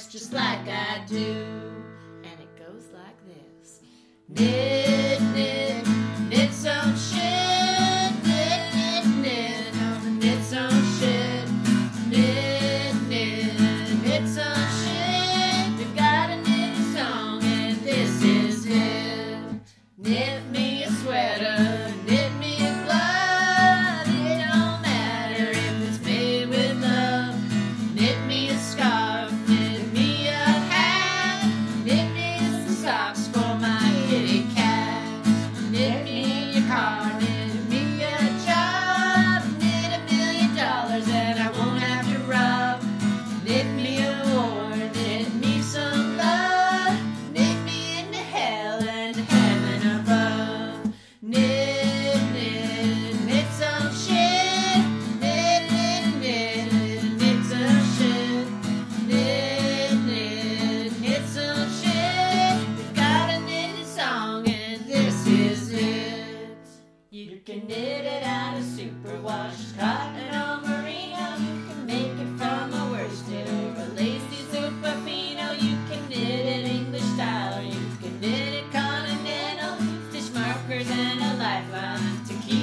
just like I do. And it goes like this. can knit it out of superwash cotton or merino. You can make it from a worsted or a lacy super fino. You can knit it English style or you can knit it continental. Stitch markers and a lifeline to keep.